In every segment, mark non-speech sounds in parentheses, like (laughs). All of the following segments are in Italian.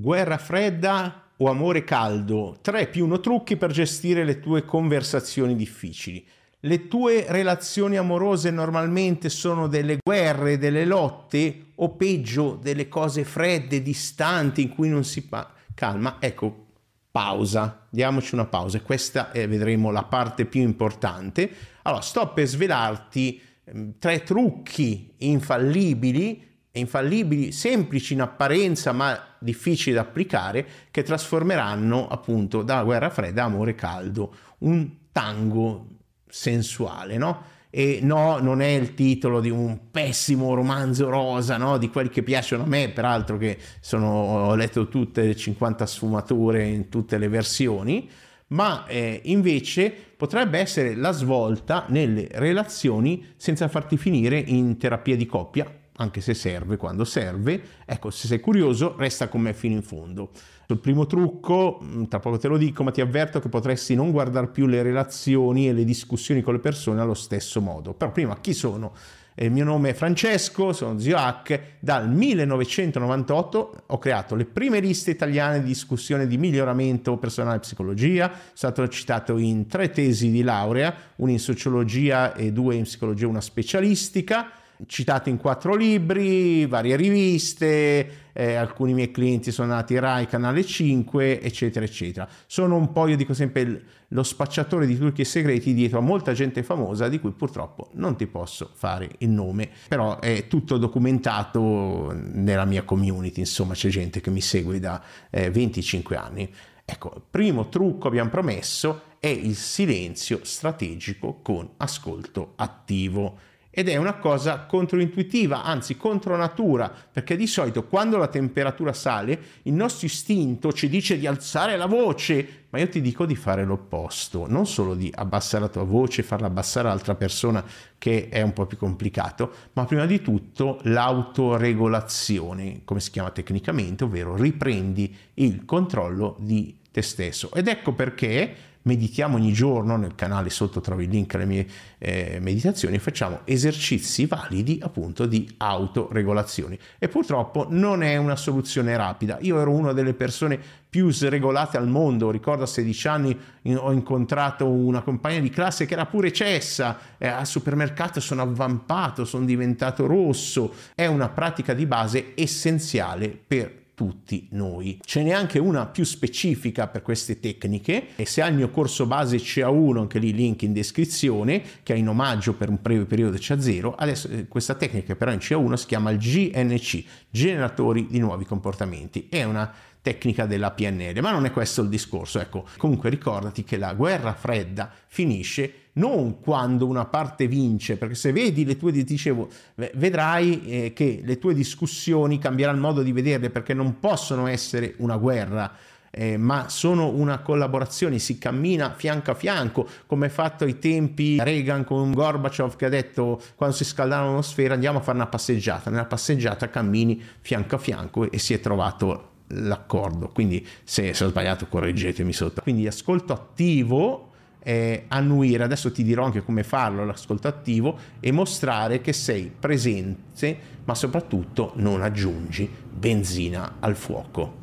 guerra fredda o amore caldo? 3 più 1 trucchi per gestire le tue conversazioni difficili. Le tue relazioni amorose normalmente sono delle guerre, delle lotte o peggio delle cose fredde, distanti in cui non si pa- calma? Ecco, pausa, diamoci una pausa. Questa è, vedremo, la parte più importante. Allora, sto per svelarti eh, tre trucchi infallibili infallibili, semplici in apparenza ma difficili da applicare, che trasformeranno appunto da guerra fredda a amore caldo, un tango sensuale, no? E no, non è il titolo di un pessimo romanzo rosa, no? Di quelli che piacciono a me, peraltro che sono, ho letto tutte le 50 sfumature in tutte le versioni, ma eh, invece potrebbe essere la svolta nelle relazioni senza farti finire in terapia di coppia anche se serve quando serve. Ecco, se sei curioso, resta con me fino in fondo. Sul primo trucco, mm, tra poco te lo dico, ma ti avverto che potresti non guardare più le relazioni e le discussioni con le persone allo stesso modo. Però prima, chi sono? Eh, il mio nome è Francesco, sono zio Hack. Dal 1998 ho creato le prime liste italiane di discussione di miglioramento personale e psicologia. Sono stato citato in tre tesi di laurea, una in sociologia e due in psicologia, una specialistica citato in quattro libri, varie riviste, eh, alcuni miei clienti sono nati Rai, Canale 5, eccetera, eccetera. Sono un po', io dico sempre, lo spacciatore di trucchi e segreti dietro a molta gente famosa di cui purtroppo non ti posso fare il nome, però è tutto documentato nella mia community, insomma c'è gente che mi segue da eh, 25 anni. Ecco, primo trucco abbiamo promesso è il silenzio strategico con ascolto attivo ed è una cosa controintuitiva, anzi contro natura, perché di solito quando la temperatura sale il nostro istinto ci dice di alzare la voce, ma io ti dico di fare l'opposto, non solo di abbassare la tua voce, farla abbassare all'altra persona che è un po' più complicato, ma prima di tutto l'autoregolazione, come si chiama tecnicamente, ovvero riprendi il controllo di te stesso. Ed ecco perché meditiamo ogni giorno, nel canale sotto trovi il link alle mie eh, meditazioni, facciamo esercizi validi appunto di autoregolazione e purtroppo non è una soluzione rapida. Io ero una delle persone più sregolate al mondo, ricordo a 16 anni ho incontrato una compagna di classe che era pure cessa, eh, al supermercato sono avvampato, sono diventato rosso, è una pratica di base essenziale per tutti noi. Ce n'è anche una più specifica per queste tecniche e se hai il mio corso base CA1, anche lì link in descrizione, che è in omaggio per un breve periodo CA0, adesso eh, questa tecnica però in CA1 si chiama il GNC, generatori di nuovi comportamenti. È una tecnica della PNL, ma non è questo il discorso. Ecco, comunque ricordati che la guerra fredda finisce non quando una parte vince, perché se vedi le tue, dicevo, vedrai eh, che le tue discussioni cambieranno il modo di vederle perché non possono essere una guerra. Eh, ma sono una collaborazione, si cammina fianco a fianco, come fatto ai tempi Reagan con Gorbaciov che ha detto quando si scaldava l'atmosfera andiamo a fare una passeggiata, nella passeggiata cammini fianco a fianco e si è trovato l'accordo. Quindi se, se ho sbagliato correggetemi sotto. Quindi ascolto attivo eh, annuire, adesso ti dirò anche come farlo l'ascolto attivo e mostrare che sei presente, ma soprattutto non aggiungi benzina al fuoco.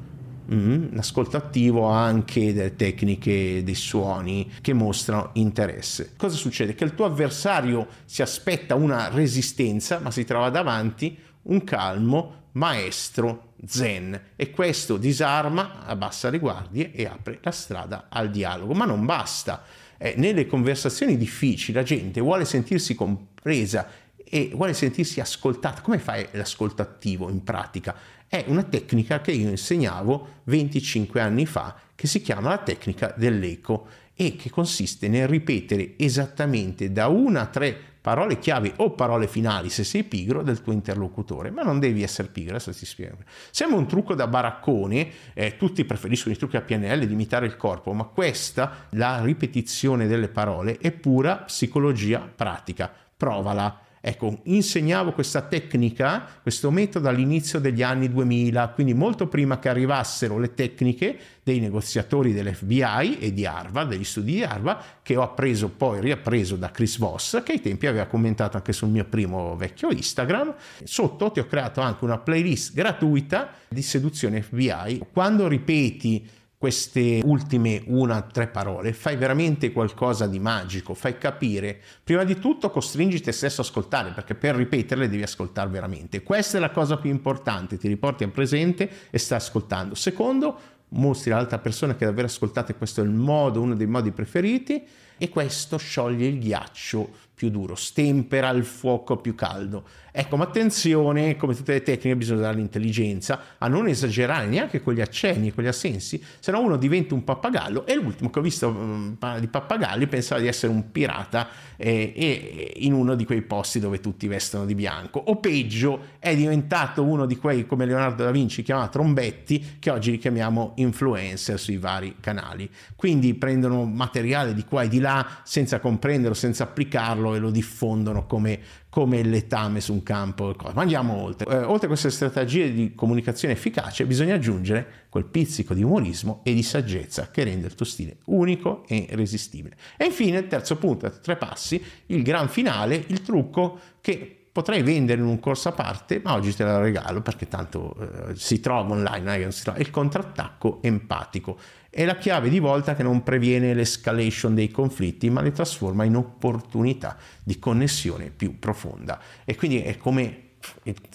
Mm, l'ascolto attivo ha anche delle tecniche dei suoni che mostrano interesse. Cosa succede? Che il tuo avversario si aspetta una resistenza, ma si trova davanti un calmo maestro zen e questo disarma, abbassa le guardie e apre la strada al dialogo. Ma non basta. Eh, nelle conversazioni difficili la gente vuole sentirsi compresa e vuole sentirsi ascoltata. Come fai l'ascolto attivo in pratica? È una tecnica che io insegnavo 25 anni fa che si chiama la tecnica dell'eco e che consiste nel ripetere esattamente da una a tre parole chiave o parole finali se sei pigro del tuo interlocutore, ma non devi essere pigro, adesso ti spiego. Sembra un trucco da baraccone, eh, tutti preferiscono i trucchi a PNL di imitare il corpo, ma questa, la ripetizione delle parole, è pura psicologia pratica. Provala Ecco, insegnavo questa tecnica, questo metodo all'inizio degli anni 2000, quindi molto prima che arrivassero le tecniche dei negoziatori dell'FBI e di Harvard, degli studi di Harvard, che ho appreso poi riappreso da Chris Voss, che ai tempi aveva commentato anche sul mio primo vecchio Instagram. Sotto ti ho creato anche una playlist gratuita di seduzione FBI. Quando ripeti queste ultime una tre parole, fai veramente qualcosa di magico, fai capire, prima di tutto costringi te stesso a ascoltare, perché per ripeterle devi ascoltare veramente. Questa è la cosa più importante, ti riporti al presente e stai ascoltando. Secondo, mostri all'altra persona che davvero ascoltate, questo è il modo, uno dei modi preferiti, e questo scioglie il ghiaccio più duro, stempera il fuoco più caldo. Ecco, ma attenzione, come tutte le tecniche bisogna dare l'intelligenza a non esagerare neanche con gli accenni, con gli assensi, se no uno diventa un pappagallo e l'ultimo che ho visto um, di pappagalli pensava di essere un pirata eh, eh, in uno di quei posti dove tutti vestono di bianco o peggio è diventato uno di quei come Leonardo da Vinci chiamava trombetti che oggi li chiamiamo influencer sui vari canali. Quindi prendono materiale di qua e di là senza comprenderlo, senza applicarlo e lo diffondono come come letame su un campo. Ma andiamo oltre. Eh, oltre a queste strategie di comunicazione efficace, bisogna aggiungere quel pizzico di umorismo e di saggezza che rende il tuo stile unico e irresistibile. E infine, il terzo punto, tre passi, il gran finale, il trucco che potrei vendere in un corso a parte, ma oggi te la regalo perché tanto eh, si trova online, non si trova, il contrattacco empatico. È la chiave di volta che non previene l'escalation dei conflitti, ma li trasforma in opportunità di connessione più profonda. E quindi è come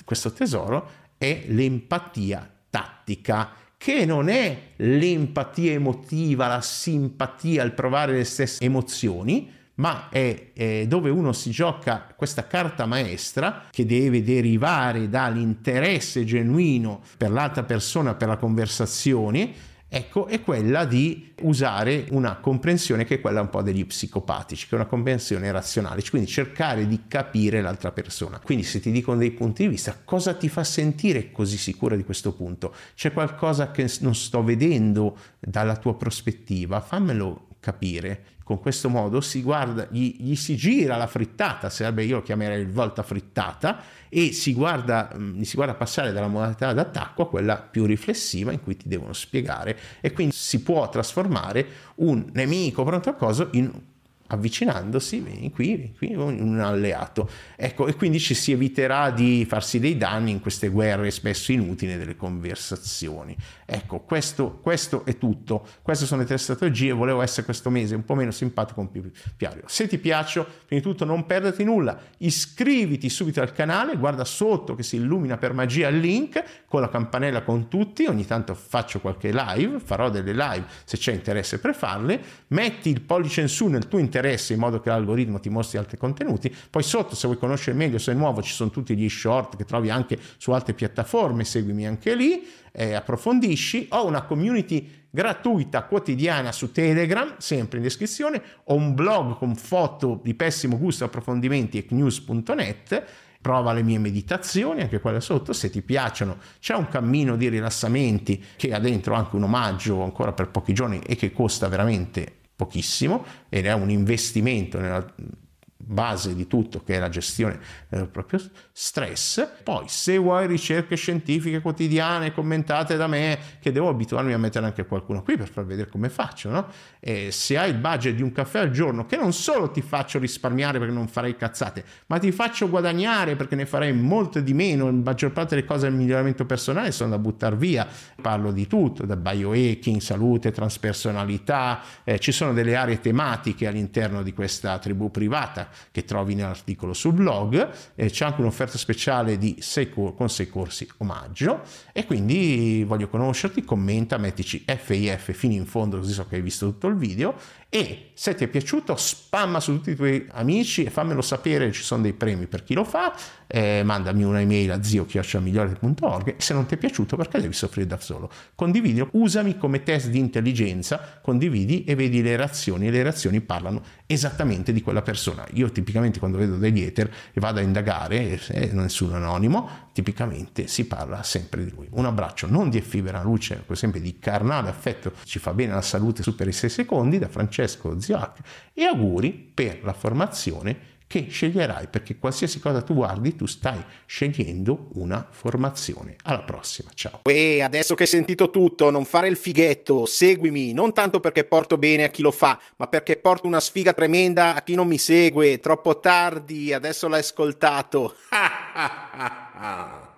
questo tesoro è l'empatia tattica che non è l'empatia emotiva, la simpatia, il provare le stesse emozioni, ma è, è, dove uno si gioca questa carta maestra che deve derivare dall'interesse genuino per l'altra persona, per la conversazione, ecco, è quella di usare una comprensione che è quella un po' degli psicopatici, che è una comprensione razionale, quindi cercare di capire l'altra persona. Quindi se ti dicono dei punti di vista, cosa ti fa sentire così sicura di questo punto? C'è qualcosa che non sto vedendo dalla tua prospettiva? Fammelo capire. Con questo modo si guarda, gli, gli, si gira la frittata, sarebbe io lo chiamerei il volta frittata, e si guarda, mh, mm, si guarda passare dalla modalità d'attacco a quella più riflessiva in cui ti devono spiegare e quindi si può trasformare un nemico pronto a cosa in avvicinandosi, vieni qui, vieni qui, un alleato. Ecco, e quindi ci si eviterà di farsi dei danni in queste guerre spesso inutili delle conversazioni. Ecco, questo, questo è tutto. Queste sono le tre strategie. Volevo essere questo mese un po' meno simpatico, un più piario. Se ti piacciono, prima di tutto non perderti nulla. Iscriviti subito al canale, guarda sotto che si illumina per magia il link con la campanella con tutti. Ogni tanto faccio qualche live, farò delle live se c'è interesse per farle. Metti il pollice in su nel tuo interesse interesse in modo che l'algoritmo ti mostri altri contenuti. Poi sotto, se vuoi conoscere meglio, se è nuovo, ci sono tutti gli short che trovi anche su altre piattaforme, seguimi anche lì, eh, approfondisci. Ho una community gratuita quotidiana su Telegram, sempre in descrizione. Ho un blog con foto di pessimo gusto, approfondimenti e news.net prova le mie meditazioni, anche quelle sotto, se ti piacciono. C'è un cammino di rilassamenti che ha dentro anche un omaggio ancora per pochi giorni e che costa veramente pochissimo è un investimento nella base di tutto che è la gestione del proprio stress. Poi se vuoi ricerche scientifiche quotidiane commentate da me, che devo abituarmi a mettere anche qualcuno qui per far vedere come faccio, no? E se hai il budget di un caffè al giorno, che non solo ti faccio risparmiare perché non farei cazzate, ma ti faccio guadagnare perché ne farei molto di meno, la maggior parte delle cose del miglioramento personale sono da buttare via. Parlo di tutto, da biohacking, salute, transpersonalità, eh, ci sono delle aree tematiche all'interno di questa tribù privata che trovi nell'articolo sul blog, eh, c'è anche un'offerta speciale di sei cor- con 6 corsi omaggio e quindi voglio conoscerti, commenta, mettici FIF fino in fondo così so che hai visto tutto il video e se ti è piaciuto spamma su tutti i tuoi amici e fammelo sapere, ci sono dei premi per chi lo fa, eh, mandami un'email a zio.migliore.org se non ti è piaciuto perché devi soffrire da solo. Condividilo, usami come test di intelligenza, condividi e vedi le reazioni e le reazioni parlano esattamente di quella persona. Io tipicamente quando vedo degli ether e vado a indagare, e nessuno anonimo, tipicamente si parla sempre di lui. Un abbraccio non di effimera luce, per esempio di carnale affetto, ci fa bene la salute su per i 6 secondi, da Francesco Zio H, e auguri per la formazione che sceglierai perché qualsiasi cosa tu guardi tu stai scegliendo una formazione. Alla prossima, ciao. E adesso che hai sentito tutto, non fare il fighetto, seguimi, non tanto perché porto bene a chi lo fa, ma perché porto una sfiga tremenda a chi non mi segue. Troppo tardi, adesso l'hai ascoltato. (laughs)